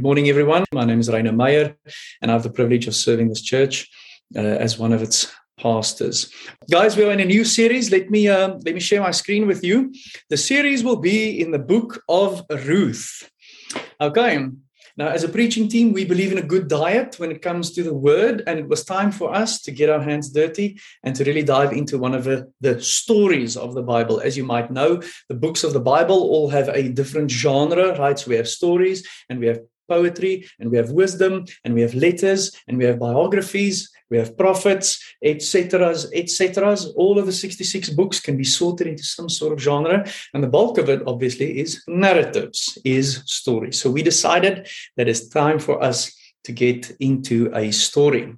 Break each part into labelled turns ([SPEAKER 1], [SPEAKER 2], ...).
[SPEAKER 1] Good morning, everyone. My name is Rainer Meyer, and I have the privilege of serving this church uh, as one of its pastors. Guys, we are in a new series. Let me uh, let me share my screen with you. The series will be in the book of Ruth. Okay. Now, as a preaching team, we believe in a good diet when it comes to the word, and it was time for us to get our hands dirty and to really dive into one of the, the stories of the Bible. As you might know, the books of the Bible all have a different genre, right? So we have stories and we have poetry and we have wisdom and we have letters and we have biographies we have prophets etc etc all of the 66 books can be sorted into some sort of genre and the bulk of it obviously is narratives is stories. So we decided that it's time for us to get into a story.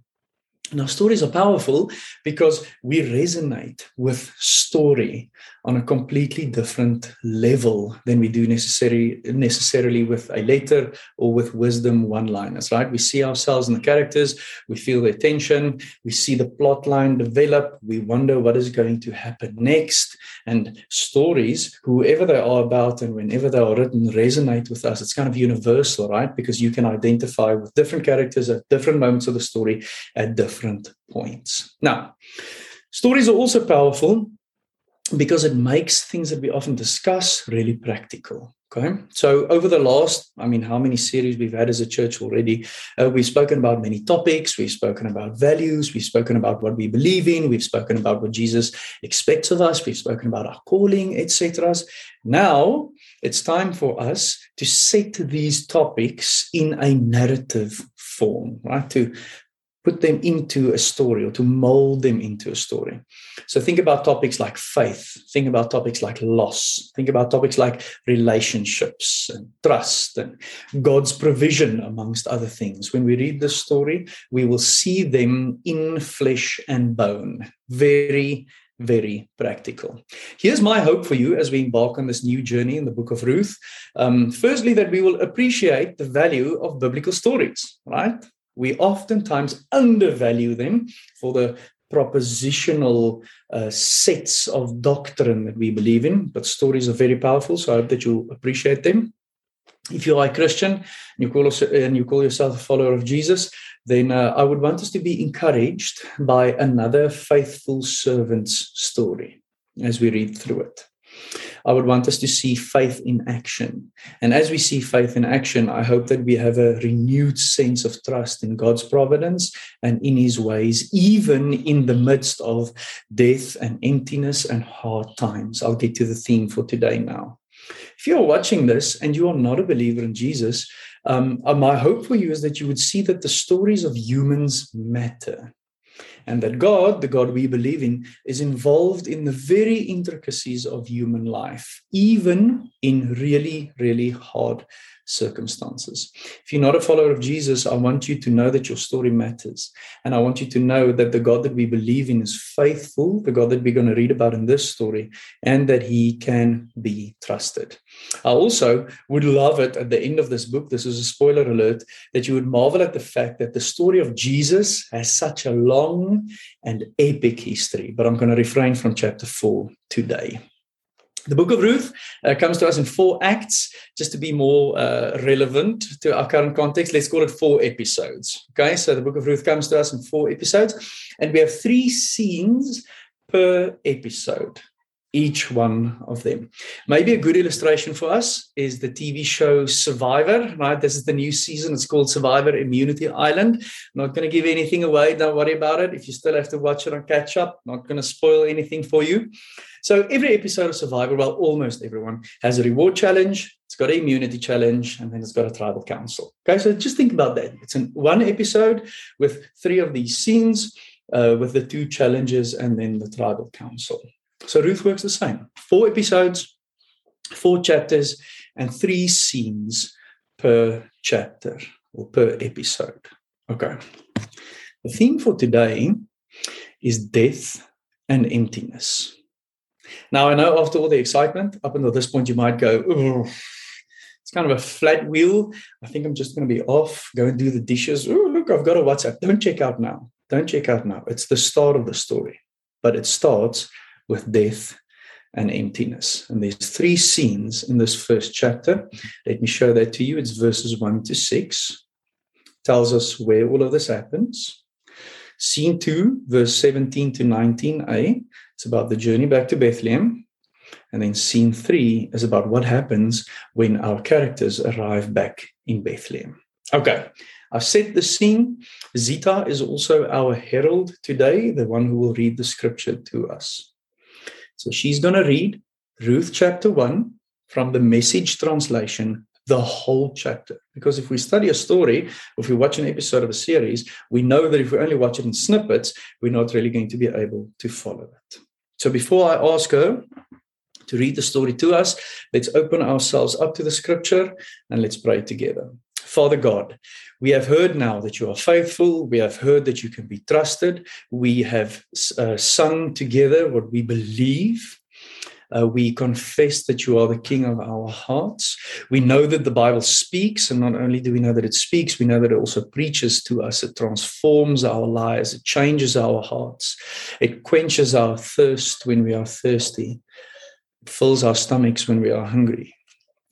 [SPEAKER 1] Now, stories are powerful because we resonate with story on a completely different level than we do necessarily necessarily with a letter or with wisdom one-liners, right? We see ourselves in the characters, we feel the tension, we see the plot line develop, we wonder what is going to happen next. And stories, whoever they are about and whenever they are written, resonate with us. It's kind of universal, right? Because you can identify with different characters at different moments of the story at different points. Now, stories are also powerful because it makes things that we often discuss really practical. Okay. So, over the last, I mean, how many series we've had as a church already? Uh, we've spoken about many topics. We've spoken about values. We've spoken about what we believe in. We've spoken about what Jesus expects of us. We've spoken about our calling, etc. Now, it's time for us to set these topics in a narrative form, right? To put them into a story or to mold them into a story. So think about topics like faith, think about topics like loss, think about topics like relationships and trust and God's provision, amongst other things. When we read this story, we will see them in flesh and bone. Very, very practical. Here's my hope for you as we embark on this new journey in the book of Ruth. Um, firstly, that we will appreciate the value of biblical stories, right? We oftentimes undervalue them for the propositional uh, sets of doctrine that we believe in, but stories are very powerful. So I hope that you appreciate them. If you are a Christian and you call, us, and you call yourself a follower of Jesus, then uh, I would want us to be encouraged by another faithful servant's story as we read through it. I would want us to see faith in action. And as we see faith in action, I hope that we have a renewed sense of trust in God's providence and in his ways, even in the midst of death and emptiness and hard times. I'll get to the theme for today now. If you're watching this and you are not a believer in Jesus, um, uh, my hope for you is that you would see that the stories of humans matter and that God, the God we believe in, is involved in the very intricacies of human life, even in really, really hard circumstances. If you're not a follower of Jesus, I want you to know that your story matters. And I want you to know that the God that we believe in is faithful, the God that we're going to read about in this story, and that he can be trusted. I also would love it at the end of this book, this is a spoiler alert, that you would marvel at the fact that the story of Jesus has such a long and epic history. But I'm going to refrain from chapter four today. The book of Ruth uh, comes to us in four acts, just to be more uh, relevant to our current context. Let's call it four episodes. Okay, so the book of Ruth comes to us in four episodes, and we have three scenes per episode, each one of them. Maybe a good illustration for us is the TV show Survivor, right? This is the new season. It's called Survivor Immunity Island. Not going to give anything away. Don't worry about it. If you still have to watch it on catch up, not going to spoil anything for you. So every episode of Survivor, well, almost everyone has a reward challenge. It's got an immunity challenge, and then it's got a tribal council. Okay, so just think about that. It's in one episode with three of these scenes, uh, with the two challenges, and then the tribal council. So Ruth works the same. Four episodes, four chapters, and three scenes per chapter or per episode. Okay. The theme for today is death and emptiness. Now, I know after all the excitement, up until this point, you might go, it's kind of a flat wheel. I think I'm just going to be off, go and do the dishes. Look, I've got a WhatsApp. Don't check out now. Don't check out now. It's the start of the story, but it starts with death and emptiness. And there's three scenes in this first chapter. Let me show that to you. It's verses 1 to 6. Tells us where all of this happens. Scene 2, verse 17 to 19a. It's about the journey back to Bethlehem. And then scene 3 is about what happens when our characters arrive back in Bethlehem. Okay, I've set the scene. Zita is also our herald today, the one who will read the scripture to us. So she's going to read Ruth chapter 1 from the message translation, the whole chapter. Because if we study a story, if we watch an episode of a series, we know that if we only watch it in snippets, we're not really going to be able to follow it. So before I ask her to read the story to us, let's open ourselves up to the scripture and let's pray together. Father God, we have heard now that you are faithful. We have heard that you can be trusted. We have uh, sung together what we believe. Uh, we confess that you are the King of our hearts. We know that the Bible speaks, and not only do we know that it speaks, we know that it also preaches to us. It transforms our lives, it changes our hearts, it quenches our thirst when we are thirsty, it fills our stomachs when we are hungry.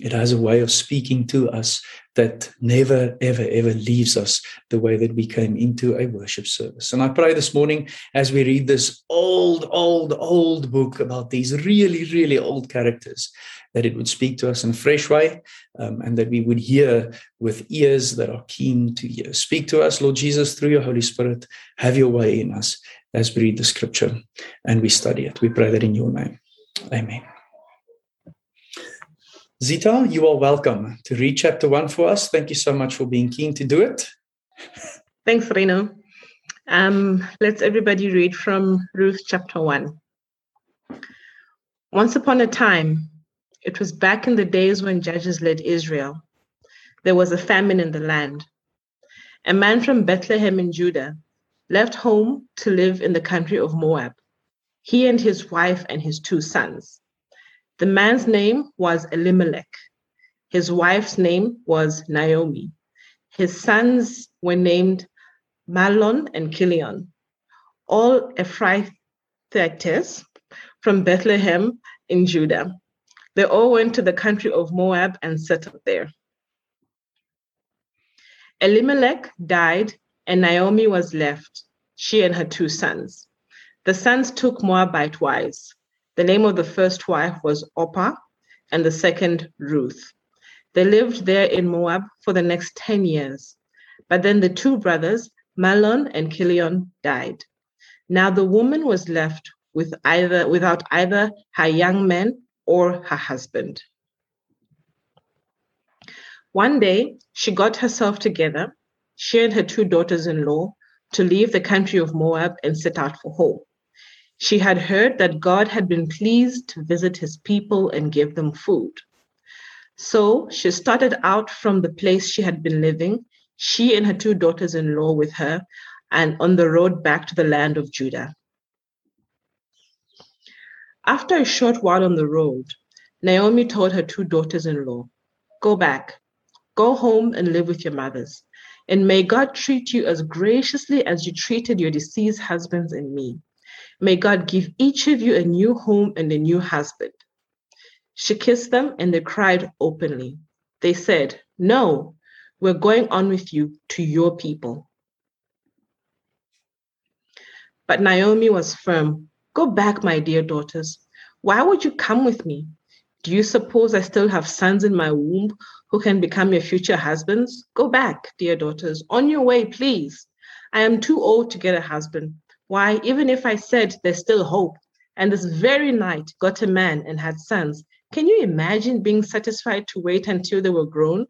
[SPEAKER 1] It has a way of speaking to us that never, ever, ever leaves us the way that we came into a worship service. And I pray this morning as we read this old, old, old book about these really, really old characters, that it would speak to us in a fresh way um, and that we would hear with ears that are keen to hear. Speak to us, Lord Jesus, through your Holy Spirit. Have your way in us as we read the scripture and we study it. We pray that in your name. Amen. Zita, you are welcome to read chapter one for us. Thank you so much for being keen to do it.
[SPEAKER 2] Thanks, Reno. Um, let's everybody read from Ruth chapter one. Once upon a time, it was back in the days when judges led Israel. There was a famine in the land. A man from Bethlehem in Judah left home to live in the country of Moab, he and his wife and his two sons. The man's name was Elimelech. His wife's name was Naomi. His sons were named Mahlon and Kilion, all Ephrathites from Bethlehem in Judah. They all went to the country of Moab and settled there. Elimelech died, and Naomi was left, she and her two sons. The sons took Moabite wives. The name of the first wife was Orpah, and the second, Ruth. They lived there in Moab for the next 10 years. But then the two brothers, Mahlon and Kilion, died. Now the woman was left with either without either her young man or her husband. One day, she got herself together, she and her two daughters in law, to leave the country of Moab and set out for home. She had heard that God had been pleased to visit his people and give them food. So she started out from the place she had been living, she and her two daughters in law with her, and on the road back to the land of Judah. After a short while on the road, Naomi told her two daughters in law, Go back, go home and live with your mothers, and may God treat you as graciously as you treated your deceased husbands and me. May God give each of you a new home and a new husband. She kissed them and they cried openly. They said, No, we're going on with you to your people. But Naomi was firm. Go back, my dear daughters. Why would you come with me? Do you suppose I still have sons in my womb who can become your future husbands? Go back, dear daughters, on your way, please. I am too old to get a husband. Why, even if I said there's still hope, and this very night got a man and had sons, can you imagine being satisfied to wait until they were grown?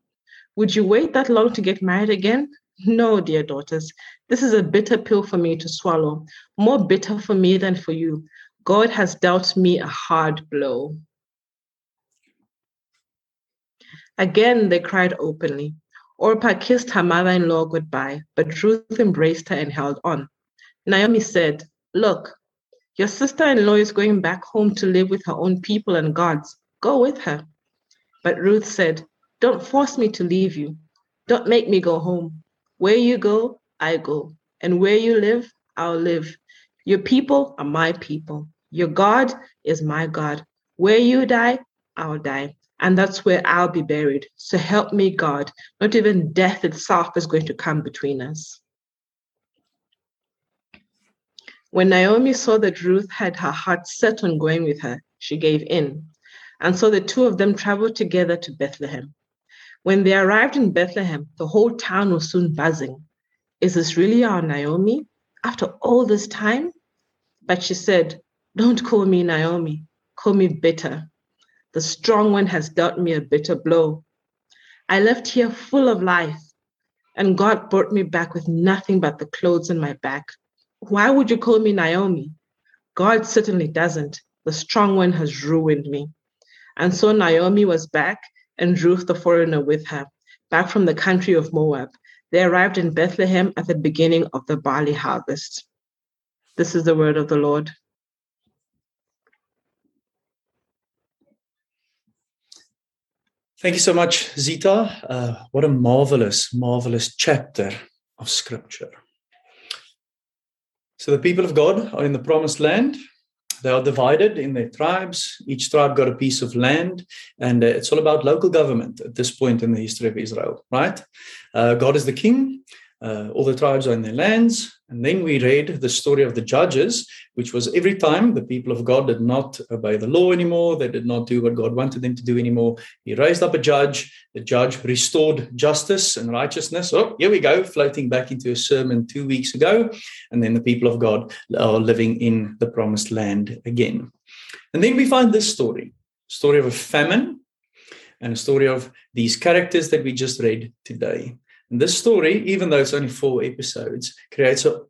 [SPEAKER 2] Would you wait that long to get married again? No, dear daughters, this is a bitter pill for me to swallow, more bitter for me than for you. God has dealt me a hard blow. Again, they cried openly. Orpah kissed her mother in law goodbye, but Ruth embraced her and held on. Naomi said, Look, your sister in law is going back home to live with her own people and gods. Go with her. But Ruth said, Don't force me to leave you. Don't make me go home. Where you go, I go. And where you live, I'll live. Your people are my people. Your God is my God. Where you die, I'll die. And that's where I'll be buried. So help me, God. Not even death itself is going to come between us. When Naomi saw that Ruth had her heart set on going with her, she gave in. And so the two of them traveled together to Bethlehem. When they arrived in Bethlehem, the whole town was soon buzzing. Is this really our Naomi? After all this time? But she said, Don't call me Naomi, call me bitter. The strong one has dealt me a bitter blow. I left here full of life, and God brought me back with nothing but the clothes on my back. Why would you call me Naomi? God certainly doesn't. The strong one has ruined me. And so Naomi was back and Ruth the foreigner with her, back from the country of Moab. They arrived in Bethlehem at the beginning of the barley harvest. This is the word of the Lord.
[SPEAKER 1] Thank you so much, Zita. Uh, what a marvelous, marvelous chapter of scripture. So, the people of God are in the promised land. They are divided in their tribes. Each tribe got a piece of land, and uh, it's all about local government at this point in the history of Israel, right? Uh, God is the king. Uh, all the tribes are in their lands. And then we read the story of the judges, which was every time the people of God did not obey the law anymore, they did not do what God wanted them to do anymore. He raised up a judge. The judge restored justice and righteousness. Oh, here we go, floating back into a sermon two weeks ago. And then the people of God are living in the promised land again. And then we find this story story of a famine and a story of these characters that we just read today. And this story, even though it's only four episodes, creates an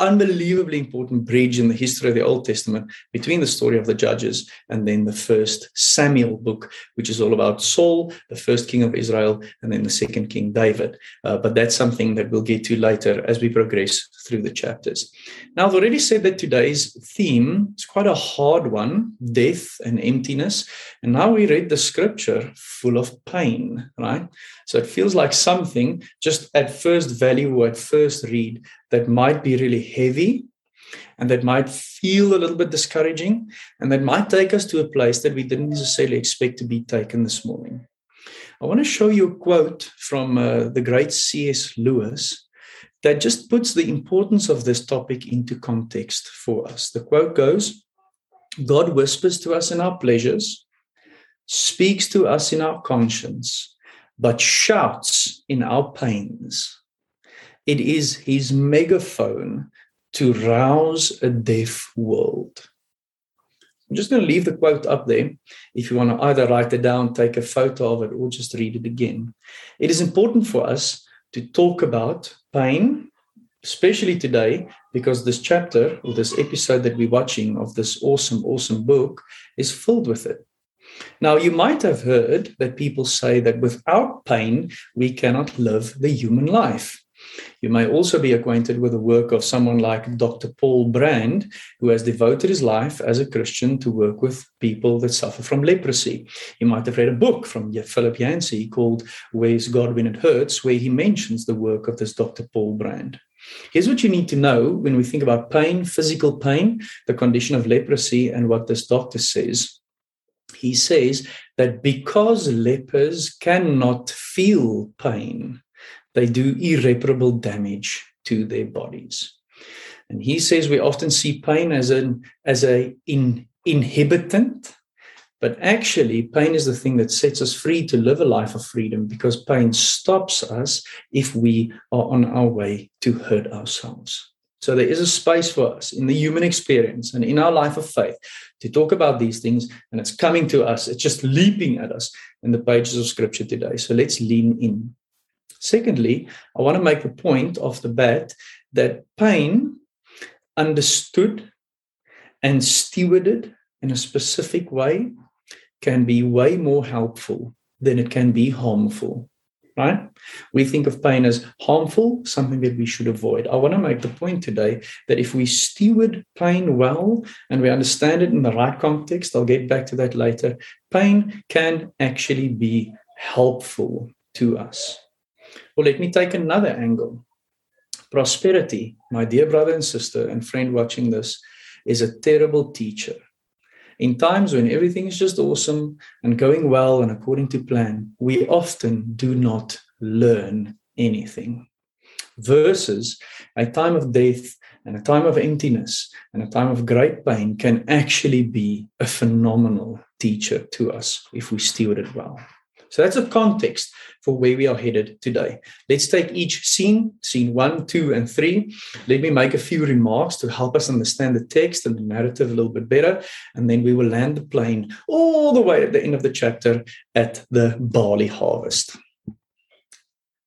[SPEAKER 1] unbelievably important bridge in the history of the Old Testament between the story of the Judges and then the first Samuel book, which is all about Saul, the first king of Israel, and then the second king, David. Uh, but that's something that we'll get to later as we progress through the chapters. Now, I've already said that today's theme is quite a hard one death and emptiness. And now we read the scripture full of pain, right? So it feels like something just at first value or at first read that might be really heavy and that might feel a little bit discouraging and that might take us to a place that we didn't necessarily expect to be taken this morning. I want to show you a quote from uh, the great C.S. Lewis that just puts the importance of this topic into context for us. The quote goes God whispers to us in our pleasures, speaks to us in our conscience, but shouts in our pains. It is his megaphone to rouse a deaf world. I'm just going to leave the quote up there if you want to either write it down, take a photo of it, or just read it again. It is important for us to talk about pain, especially today, because this chapter or this episode that we're watching of this awesome, awesome book is filled with it. Now, you might have heard that people say that without pain, we cannot live the human life. You may also be acquainted with the work of someone like Dr. Paul Brand, who has devoted his life as a Christian to work with people that suffer from leprosy. You might have read a book from Philip Yancey called Where's God When It Hurts, where he mentions the work of this Dr. Paul Brand. Here's what you need to know when we think about pain, physical pain, the condition of leprosy, and what this doctor says he says that because lepers cannot feel pain, they do irreparable damage to their bodies. And he says we often see pain as an as a in, inhibitant, but actually pain is the thing that sets us free to live a life of freedom because pain stops us if we are on our way to hurt ourselves. So there is a space for us in the human experience and in our life of faith to talk about these things, and it's coming to us. It's just leaping at us in the pages of Scripture today. So let's lean in. Secondly, I want to make the point off the bat that pain understood and stewarded in a specific way can be way more helpful than it can be harmful right? We think of pain as harmful, something that we should avoid. I want to make the point today that if we steward pain well and we understand it in the right context, I'll get back to that later, pain can actually be helpful to us. Well, let me take another angle. Prosperity, my dear brother and sister and friend watching this, is a terrible teacher. In times when everything is just awesome and going well and according to plan, we often do not learn anything. Versus a time of death and a time of emptiness and a time of great pain can actually be a phenomenal teacher to us if we steward it well. So that's a context for where we are headed today. Let's take each scene, scene one, two, and three. Let me make a few remarks to help us understand the text and the narrative a little bit better. And then we will land the plane all the way at the end of the chapter at the barley harvest.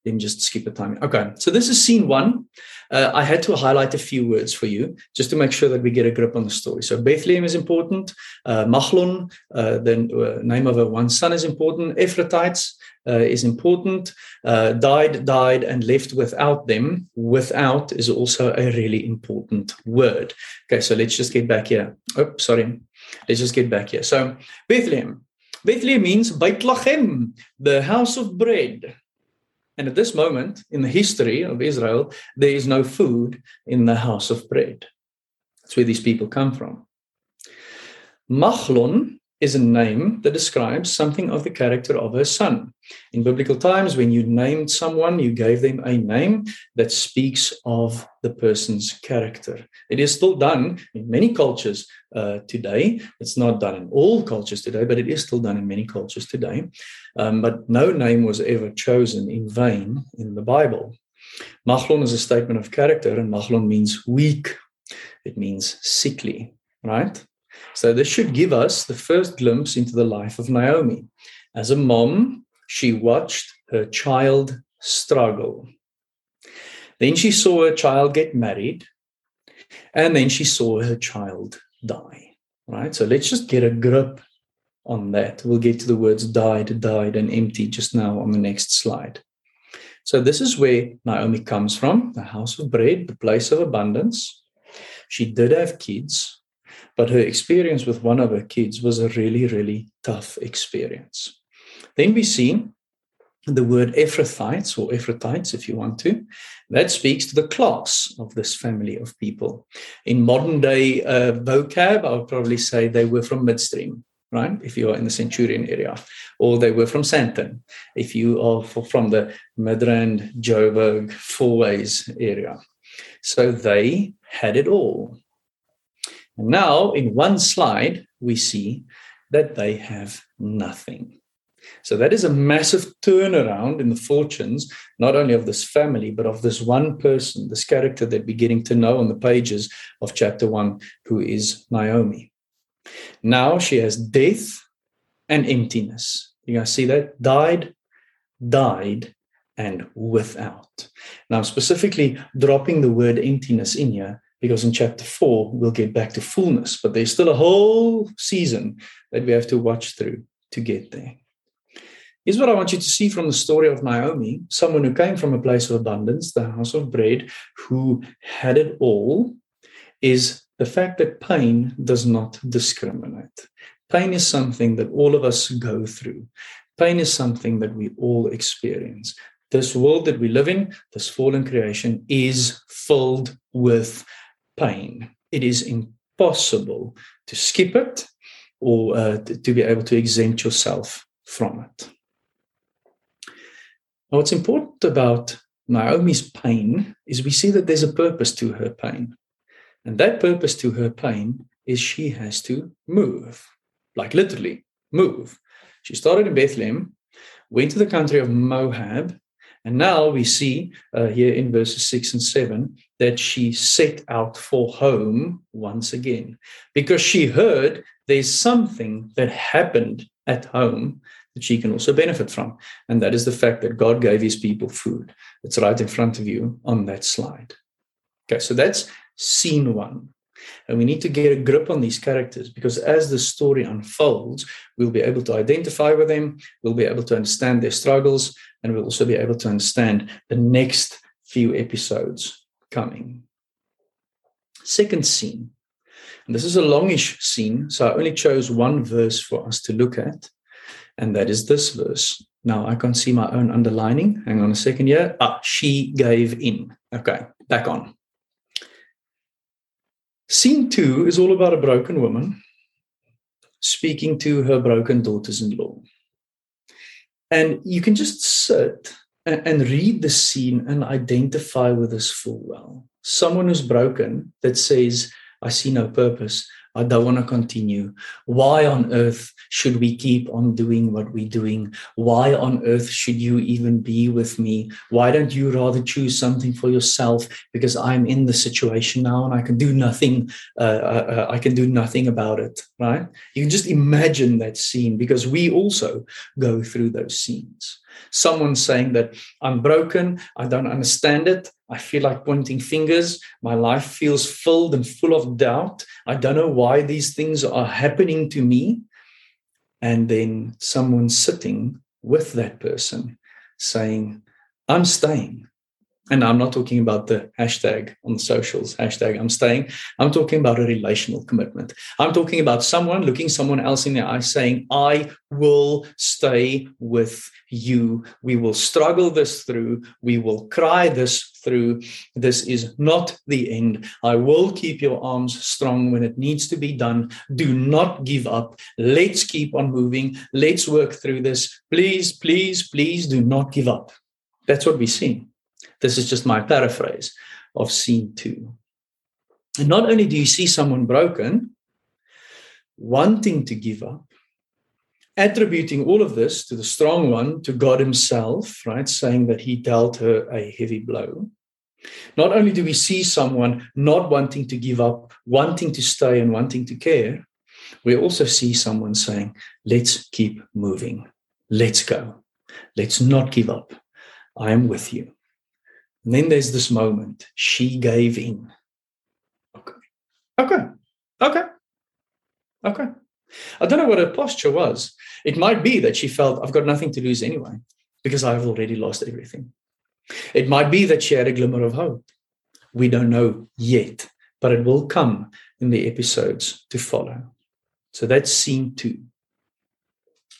[SPEAKER 1] Me just skip the time. Okay, so this is scene one. Uh, I had to highlight a few words for you just to make sure that we get a grip on the story. So Bethlehem is important. Uh, Machlon, uh, the uh, name of a one son, is important. Ephrathites uh, is important. Uh, died, died, and left without them. Without is also a really important word. Okay, so let's just get back here. Oh, sorry. Let's just get back here. So Bethlehem. Bethlehem means Beit Lachem, the house of bread. And at this moment in the history of Israel, there is no food in the house of bread. That's where these people come from. Machlon is a name that describes something of the character of her son. In biblical times, when you named someone, you gave them a name that speaks of the person's character. It is still done in many cultures uh, today. It's not done in all cultures today, but it is still done in many cultures today. Um, but no name was ever chosen in vain in the Bible. Machlon is a statement of character, and Machlon means weak, it means sickly, right? So this should give us the first glimpse into the life of Naomi. As a mom, she watched her child struggle. Then she saw her child get married, and then she saw her child die. Right? So let's just get a grip on that. We'll get to the words died, died, and empty just now on the next slide. So this is where Naomi comes from, the house of bread, the place of abundance. She did have kids, but her experience with one of her kids was a really, really tough experience. Then we see the word Ephrathites or Ephratites, if you want to. That speaks to the class of this family of people. In modern day uh, vocab, I would probably say they were from midstream, right? If you are in the Centurion area, or they were from Sandton, if you are from the Midrand, Joburg, Fourways area. So they had it all. And now, in one slide, we see that they have nothing. So that is a massive turnaround in the fortunes, not only of this family, but of this one person, this character that we're getting to know on the pages of chapter one, who is Naomi. Now she has death and emptiness. You guys see that? Died, died, and without. Now, I'm specifically dropping the word emptiness in here because in chapter four, we'll get back to fullness, but there's still a whole season that we have to watch through to get there. Here's what I want you to see from the story of Naomi someone who came from a place of abundance, the house of bread, who had it all, is the fact that pain does not discriminate. Pain is something that all of us go through. Pain is something that we all experience. This world that we live in, this fallen creation, is filled with pain. It is impossible to skip it or uh, to, be able to exempt yourself from it. Now, what's important about Naomi's pain is we see that there's a purpose to her pain. And that purpose to her pain is she has to move, like literally move. She started in Bethlehem, went to the country of Moab, and now we see uh, here in verses six and seven that she set out for home once again because she heard there's something that happened at home that she can also benefit from. And that is the fact that God gave his people food. It's right in front of you on that slide. Okay, so that's scene one. And we need to get a grip on these characters because as the story unfolds, we'll be able to identify with them, we'll be able to understand their struggles, and we'll also be able to understand the next few episodes coming. Second scene. And this is a longish scene, so I only chose one verse for us to look at, and that is this verse. Now I can't see my own underlining. Hang on a second here. Ah, she gave in. Okay, back on. Scene two is all about a broken woman speaking to her broken daughters in law. And you can just sit and, read the scene and identify with this full well. Someone who's broken that says, I see no purpose. I don't want to continue. Why on earth should we keep on doing what we're doing? Why on earth should you even be with me? Why don't you rather choose something for yourself? Because I'm in the situation now and I can do nothing. Uh, uh, uh, I can do nothing about it. Right? You can just imagine that scene because we also go through those scenes. Someone saying that I'm broken, I don't understand it, I feel like pointing fingers. My life feels filled and full of doubt. I don't know why these things are happening to me. And then someone sitting with that person saying, I'm staying. And I'm not talking about the hashtag on the socials, hashtag I'm staying. I'm talking about a relational commitment. I'm talking about someone looking someone else in the eye saying, I will stay with you. We will struggle this through. We will cry this through. This is not the end. I will keep your arms strong when it needs to be done. Do not give up. Let's keep on moving. Let's work through this. Please, please, please do not give up. That's what we see. This is just my paraphrase of scene two. And not only do you see someone broken, wanting to give up, attributing all of this to the strong one, to God Himself, right, saying that He dealt her a heavy blow. Not only do we see someone not wanting to give up, wanting to stay, and wanting to care, we also see someone saying, Let's keep moving. Let's go. Let's not give up. I am with you. And then there's this moment. She gave in. Okay. Okay. Okay. Okay. I don't know what her posture was. It might be that she felt, I've got nothing to lose anyway, because I've already lost everything. It might be that she had a glimmer of hope. We don't know yet, but it will come in the episodes to follow. So that's scene two.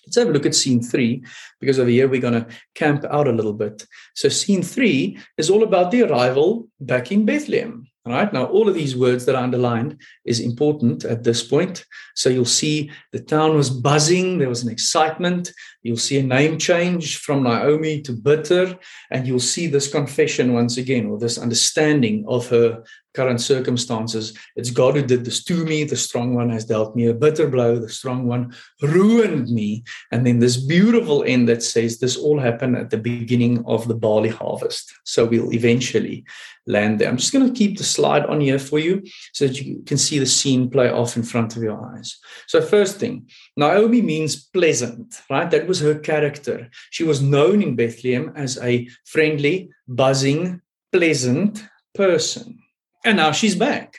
[SPEAKER 1] Let's have a look at scene three, because over here we're going to camp out a little bit. So, scene three is all about the arrival back in Bethlehem. All right. Now, all of these words that are underlined is important at this point. So, you'll see the town was buzzing. There was an excitement. You'll see a name change from Naomi to bitter. And you'll see this confession once again, or this understanding of her current circumstances. It's God who did this to me. The strong one has dealt me a bitter blow. The strong one ruined me. And then this beautiful end that says this all happened at the beginning of the barley harvest. So we'll eventually land there. I'm just going to keep the slide on here for you so that you can see the scene play off in front of your eyes. So, first thing, Naomi means pleasant, right? That was her character. She was known in Bethlehem as a friendly, buzzing, pleasant person. And now she's back.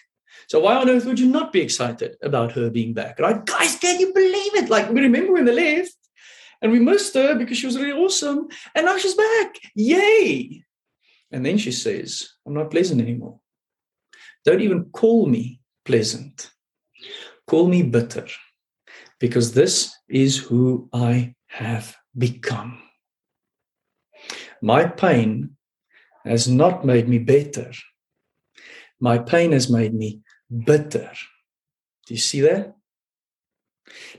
[SPEAKER 1] So why on earth would you not be excited about her being back, right? Guys, can you believe it? Like we remember when they left and we missed her because she was really awesome. And now she's back. Yay. And then she says, I'm not pleasant anymore. Don't even call me pleasant. Call me bitter because this is who I have become. My pain has not made me better my pain has made me bitter. Do you see that?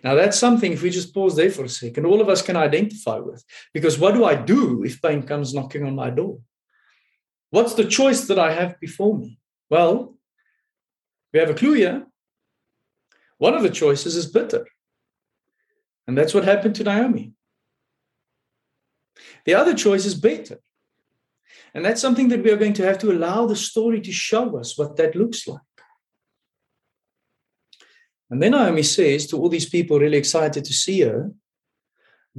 [SPEAKER 1] Now, that's something, if we just pause there for a second, all of us can identify with. Because what do I do if pain comes knocking on my door? What's the choice that I have before me? Well, we have a clue here. One of the choices is bitter. And that's what happened to Naomi. The other choice is better. And that's something that we are going to have to allow the story to show us what that looks like. And then Naomi says to all these people really excited to see her,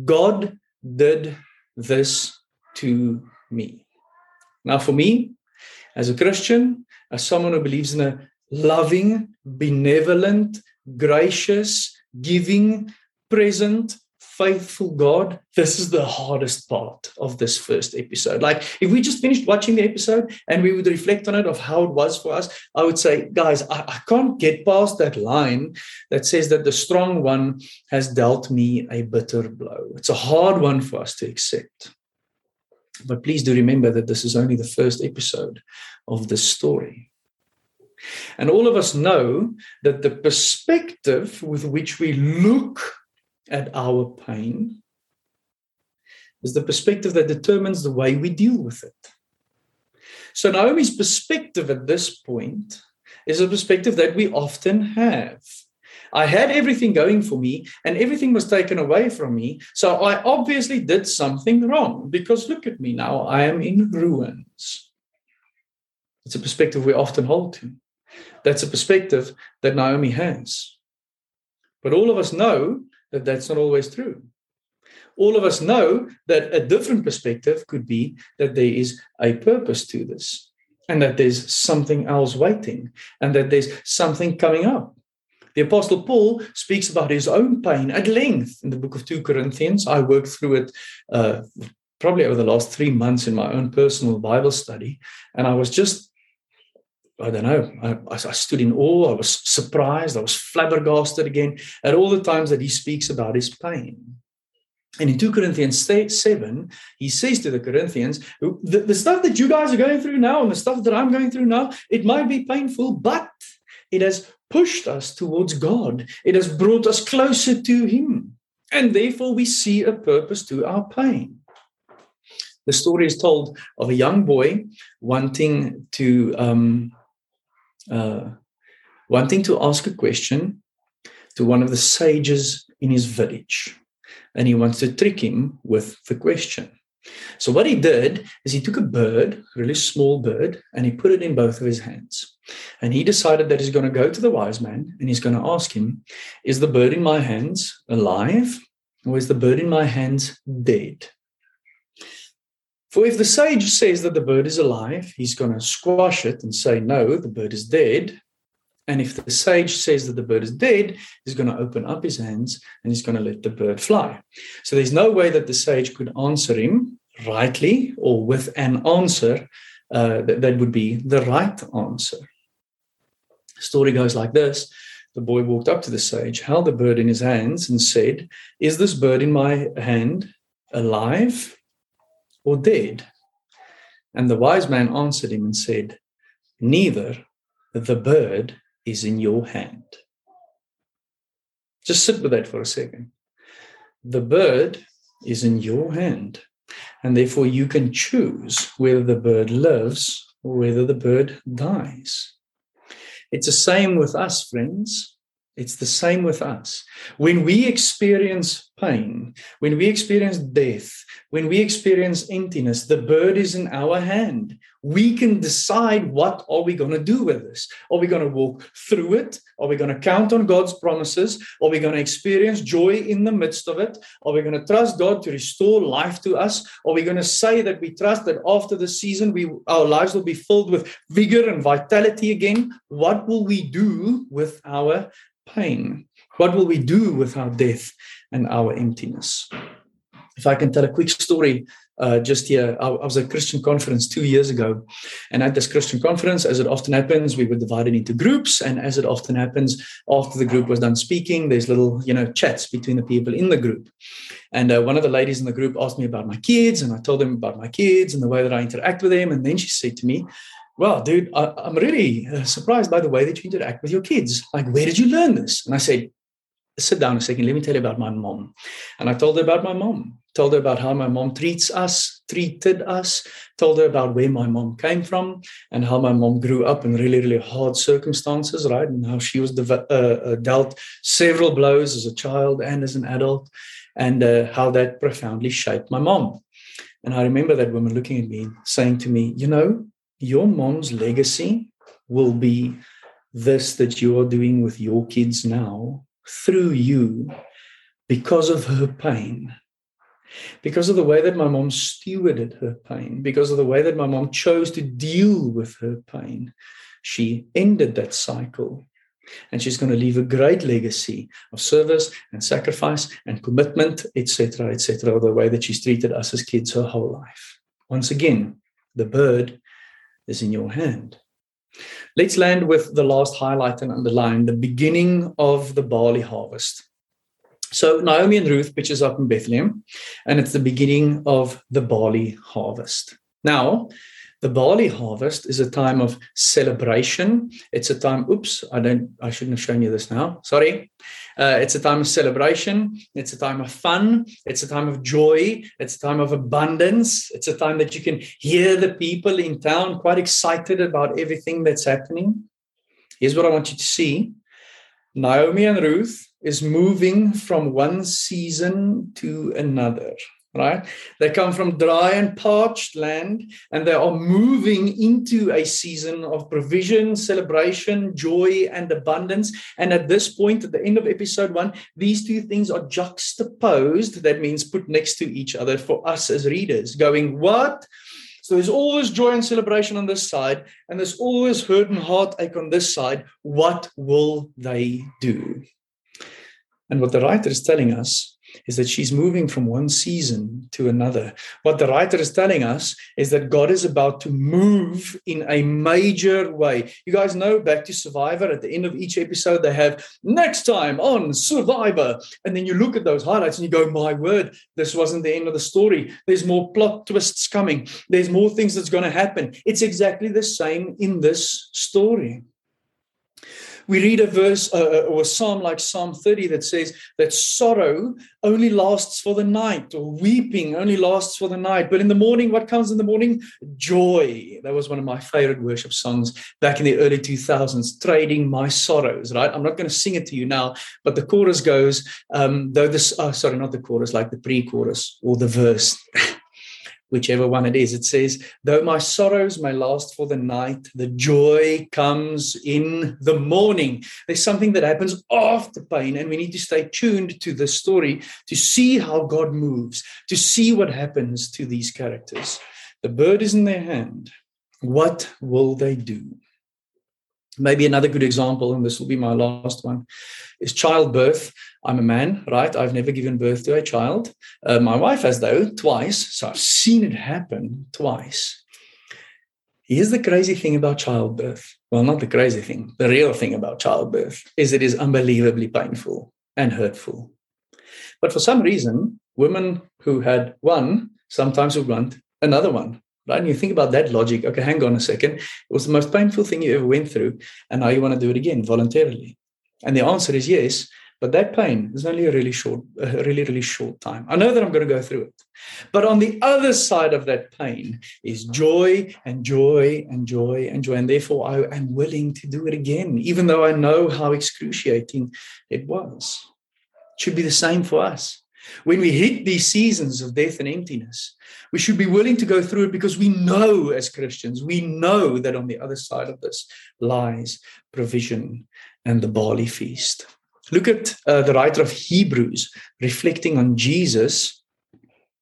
[SPEAKER 1] God did this to me. Now, for me, as a Christian, as someone who believes in a loving, benevolent, gracious, giving, present, faithful God, this is the hardest part of this first episode. Like, if we just finished watching the episode and we would reflect on it of how it was for us, I would say, guys, I, I can't get past that line that says that the strong one has dealt me a bitter blow. It's a hard one for us to accept. But please do remember that this is only the first episode of this story. And all of us know that the perspective with which we look at our pain is the perspective that determines the way we deal with it. So, Naomi's perspective at this point is a perspective that we often have. I had everything going for me and everything was taken away from me. So I obviously did something wrong because look at me now, I am in ruins. It's a perspective we often hold to. That's a perspective that Naomi has. But all of us know that that's not always true. All of us know that a different perspective could be that there is a purpose to this and that there's something else waiting and that there's something coming up. The Apostle Paul speaks about his own pain at length in the book of 2 Corinthians. I worked through it uh, probably over the last three months in my own personal Bible study. And I was just, I don't know, I, I stood in awe. I was surprised. I was flabbergasted again at all the times that he speaks about his pain. And in 2 Corinthians 7, he says to the Corinthians, the, the, stuff that you guys are going through now and the stuff that I'm going through now, it might be painful, but it has pushed us towards God. It has brought us closer to Him. And therefore, we see a purpose to our pain. The story is told of a young boy wanting to um, uh, wanting to ask a question to one of the sages in his village, and he wants to trick him with the question. So what he did is he took a bird, a really small bird, and he put it in both of his hands. And he decided that he's going to go to the wise man and he's going to ask him, Is the bird in my hands alive or is the bird in my hands dead? For if the sage says that the bird is alive, he's going to squash it and say, No, the bird is dead. And if the sage says that the bird is dead, he's going to open up his hands and he's going to let the bird fly. So there's no way that the sage could answer him rightly or with an answer uh, that, that would be the right answer. The story goes like this The boy walked up to the sage, held the bird in his hands, and said, Is this bird in my hand alive or dead? And the wise man answered him and said, Neither the bird is in your hand. Just sit with that for a second. The bird is in your hand, and therefore you can choose whether the bird lives or whether the bird dies. It's the same with us, friends. It's the same with us. When we experience pain, when we experience death, when we experience emptiness, the bird is in our hand. We can decide what are we going to do with this? Are we going to walk through it? Are we going to count on God's promises? Are we going to experience joy in the midst of it? Are we going to trust God to restore life to us? Are we going to say that we trust that after the season we our lives will be filled with vigor and vitality again? What will we do with our pain? What will we do with our death and our emptiness? if I can tell a quick story uh, just here, I, I, was at a Christian conference two years ago. And at this Christian conference, as it often happens, we were divided into groups. And as it often happens, after the group was done speaking, there's little, you know, chats between the people in the group. And uh, one of the ladies in the group asked me about my kids, and I told them about my kids and the way that I interact with them. And then she said to me, well, dude, I, am really uh, surprised by the way that you interact with your kids. Like, where did you learn this? And I said, sit down a second. Let me tell you about my mom. And I told her about my mom told her about how my mom treats us, treated us, told her about where my mom came from and how my mom grew up in really, really hard circumstances, right? And how she was de- uh, uh, dealt several blows as a child and as an adult, and uh, how that profoundly shaped my mom. And I remember that woman looking at me, saying to me, You know, your mom's legacy will be this that you are doing with your kids now through you because of her pain because of the way that my mom stewarded her pain, because of the way that my mom chose to deal with her pain, she ended that cycle. And she's going to leave a great legacy of service and sacrifice and commitment, etc., etc., the way that she's treated us as kids her whole life. Once again, the bird is in your hand. Let's land with the last highlight and underline the beginning of the barley harvest. So Naomi and Ruth pitches up in Bethlehem, and it's the beginning of the barley harvest. Now, The barley harvest is a time of celebration. It's a time, oops, I don't, I shouldn't have shown you this now. Sorry. Uh, it's a time of celebration. It's a time of fun. It's a time of joy. It's a time of abundance. It's a time that you can hear the people in town quite excited about everything that's happening. Here's what I want you to see Naomi and Ruth is moving from one season to another right? They come from dry and parched land and they are moving into a season of provision, celebration, joy, and abundance. And at this point, at the end of episode one, these two things are juxtaposed. That means put next to each other for us as readers, going, What? So there's always joy and celebration on this side, and there's always hurt and heartache on this side. What will they do? And what the writer is telling us is that she's moving from one season to another. What the writer is telling us is that God is about to move in a major way. You guys know back to Survivor, at the end of each episode, they have next time on Survivor. And then you look at those highlights and you go, my word, this wasn't the end of the story. There's more plot twists coming, there's more things that's going to happen. It's exactly the same in this story we read a verse uh, uh, or a psalm like Psalm 30 that says that sorrow only lasts for the night, or weeping only lasts for the night. But in the morning, what comes in the morning? Joy. That was one of my favorite worship songs back in the early 2000s, Trading My Sorrows, right? I'm not going to sing it to you now, but the chorus goes, um, though this, oh, sorry, not the chorus, like the pre chorus or the verse. whichever one it is. It says, Though my sorrows may last for the night, the joy comes in the morning. There's something that happens after pain, and we need to stay tuned to the story to see how God moves, to see what happens to these characters. The bird is in their hand. What will they do? Maybe another good example, and this will be my last one, is childbirth. I'm a man, right? I've never given birth to a child. Uh, my wife has, though, twice. So I've seen it happen twice. Here's the crazy thing about childbirth. Well, not the crazy thing. The real thing about childbirth is it is unbelievably painful and hurtful. But for some reason, women who had one sometimes would want another one right? And you think about that logic. Okay, hang on a second. It was the most painful thing you ever went through, and now you want to do it again voluntarily. And the answer is yes. But that pain is only a really short, a really, really short time. I know that I'm going to go through it. But on the other side of that pain is joy and joy and joy and joy. And therefore, I am willing to do it again, even though I know how excruciating it was. It should be the same for us. When we hit these seasons of death and emptiness, we should be willing to go through it because we know as Christians, we know that on the other side of this lies provision and the barley feast. Look at uh, the writer of Hebrews reflecting on Jesus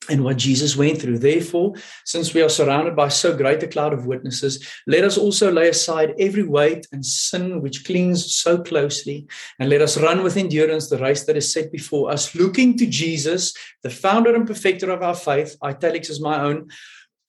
[SPEAKER 1] and what Jesus went through. Therefore, since we are surrounded by so great a cloud of witnesses, let us also lay aside every weight and sin which clings so closely, and let us run with endurance the race that is set before us, looking to Jesus, the founder and perfecter of our faith. Italics is my own.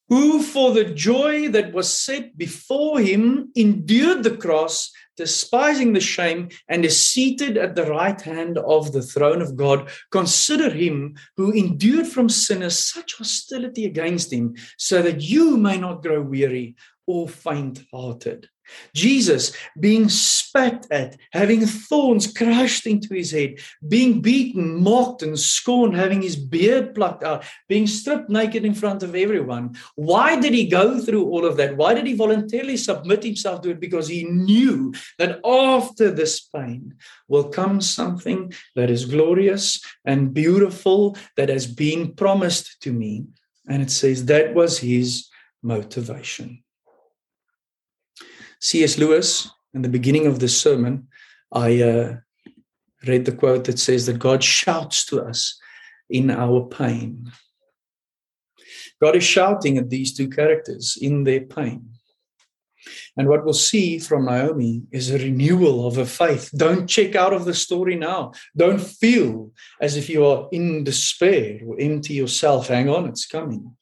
[SPEAKER 1] Who, for the joy that was set before him, endured the cross, despising the shame, and is seated at the right hand of the throne of God. Consider him who endured from sinners such hostility against him, so that you may not grow weary or faint hearted. Jesus being spat at, having thorns crushed into his head, being beaten, mocked, and scorned, having his beard plucked out, being stripped naked in front of everyone. Why did he go through all of that? Why did he voluntarily submit himself to it? Because he knew that after this pain will come something that is glorious and beautiful that has been promised to me. And it says that was his motivation. C.S. Lewis, in the beginning of this sermon, I uh, read the quote that says that God shouts to us in our pain. God is shouting at these two characters in their pain. And what we'll see from Naomi is a renewal of her faith. Don't check out of the story now. Don't feel as if you are in despair or empty yourself. Hang on, it's coming.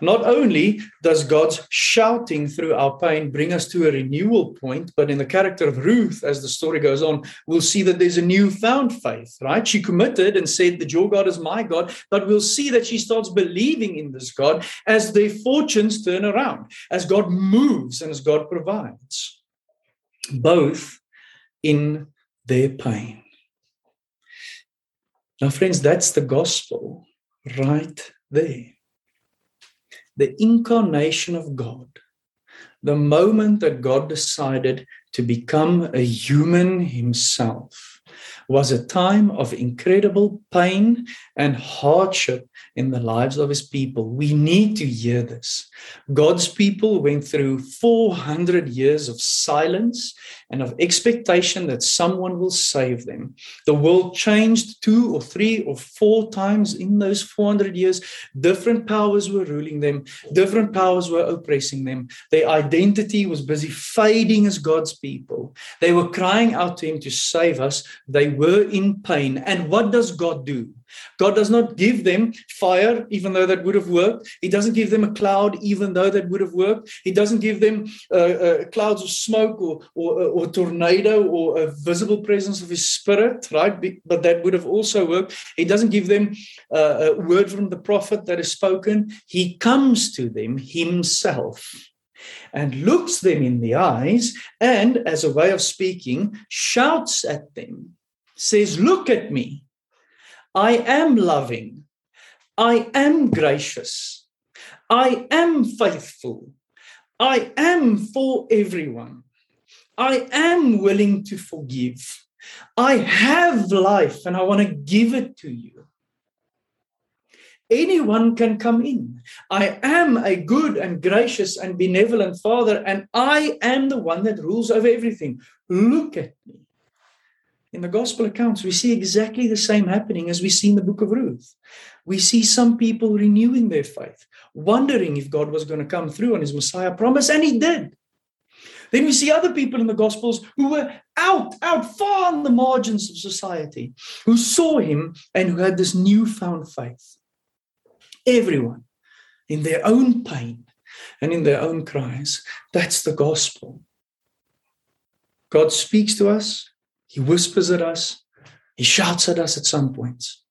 [SPEAKER 1] Not only does God's shouting through our pain bring us to a renewal point, but in the character of Ruth, as the story goes on, we'll see that there's a newfound faith, right? She committed and said that your God is my God, but we'll see that she starts believing in this God as their fortunes turn around, as God moves and as God provides, both in their pain. Now, friends, that's the gospel right there the incarnation of God, the moment that God decided to become a human himself, was a time of incredible pain and hardship in the lives of his people. We need to hear this. God's people went through 400 years of silence and of expectation that someone will save them. The world changed two or three or four times in those 400 years. Different powers were ruling them, different powers were oppressing them. Their identity was busy fading as God's people. They were crying out to Him to save us. They were in pain. And what does God do? God does not give them fire, even though that would have worked. He doesn't give them a cloud, even though that would have worked. He doesn't give them uh, uh, clouds of smoke or, or, or tornado or a visible presence of His Spirit, right? But that would have also worked. He doesn't give them uh, a word from the prophet that is spoken. He comes to them Himself and looks them in the eyes and, as a way of speaking, shouts at them, says, Look at me. I am loving. I am gracious. I am faithful. I am for everyone. I am willing to forgive. I have life and I want to give it to you. Anyone can come in. I am a good and gracious and benevolent Father, and I am the one that rules over everything. Look at me in the gospel accounts, we see exactly the same happening as we see in the book of Ruth. We see some people renewing their faith, wondering if God was going to come through on his Messiah promise, and he did. Then we see other people in the Gospels who were out, out far on the margins of society, who saw him and who had this newfound faith. Everyone in their own pain and in their own cries. That's the gospel. God speaks to us he whispers at us. He shouts at us at some points.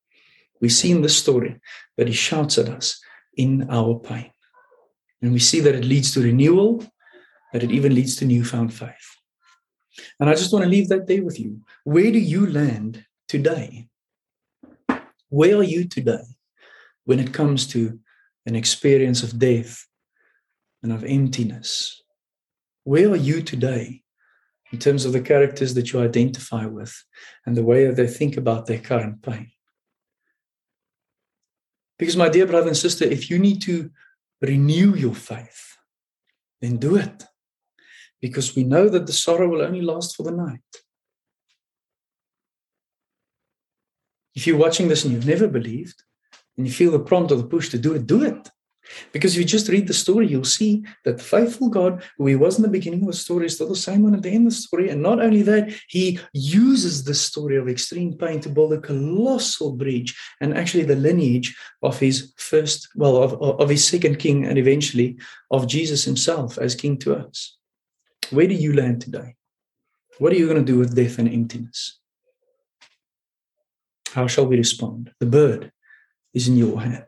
[SPEAKER 1] We see in the story that he shouts at us in our pain. And we see that it leads to renewal, that it even leads to newfound faith. And I just want to leave that there with you. Where do you land today? Where are you today when it comes to an experience of death and of emptiness? Where are you today in terms of the characters that you identify with and the way that they think about their current pain. Because, my dear brother and sister, if you need to renew your faith, then do it. Because we know that the sorrow will only last for the night. If you're watching this and you've never believed, and you feel the prompt or the push to do it, do it. Because if you just read the story, you'll see that the faithful God, who he was in the beginning of the story, is still the same one at the end of the story. And not only that, he uses the story of extreme pain to build a colossal bridge and actually the lineage of his first, well, of, of his second king, and eventually of Jesus himself as king to us. Where do you land today? What are you going to do with death and emptiness? How shall we respond? The bird is in your hand.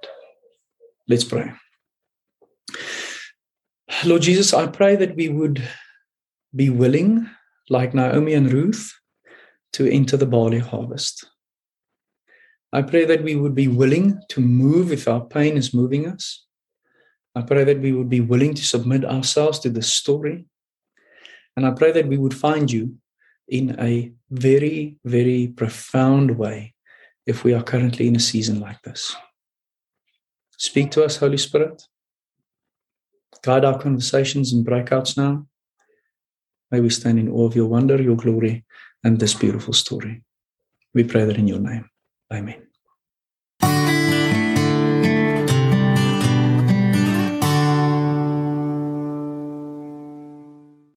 [SPEAKER 1] Let's pray. Lord Jesus, I pray that we would be willing, like Naomi and Ruth, to enter the barley harvest. I pray that we would be willing to move if our pain is moving us. I pray that we would be willing to submit ourselves to the story. And I pray that we would find you in a very, very profound way if we are currently in a season like this. Speak to us, Holy Spirit. Guide our conversations and breakouts now. May we stand in awe of your wonder, your glory, and this beautiful story. We pray that in your name. Amen.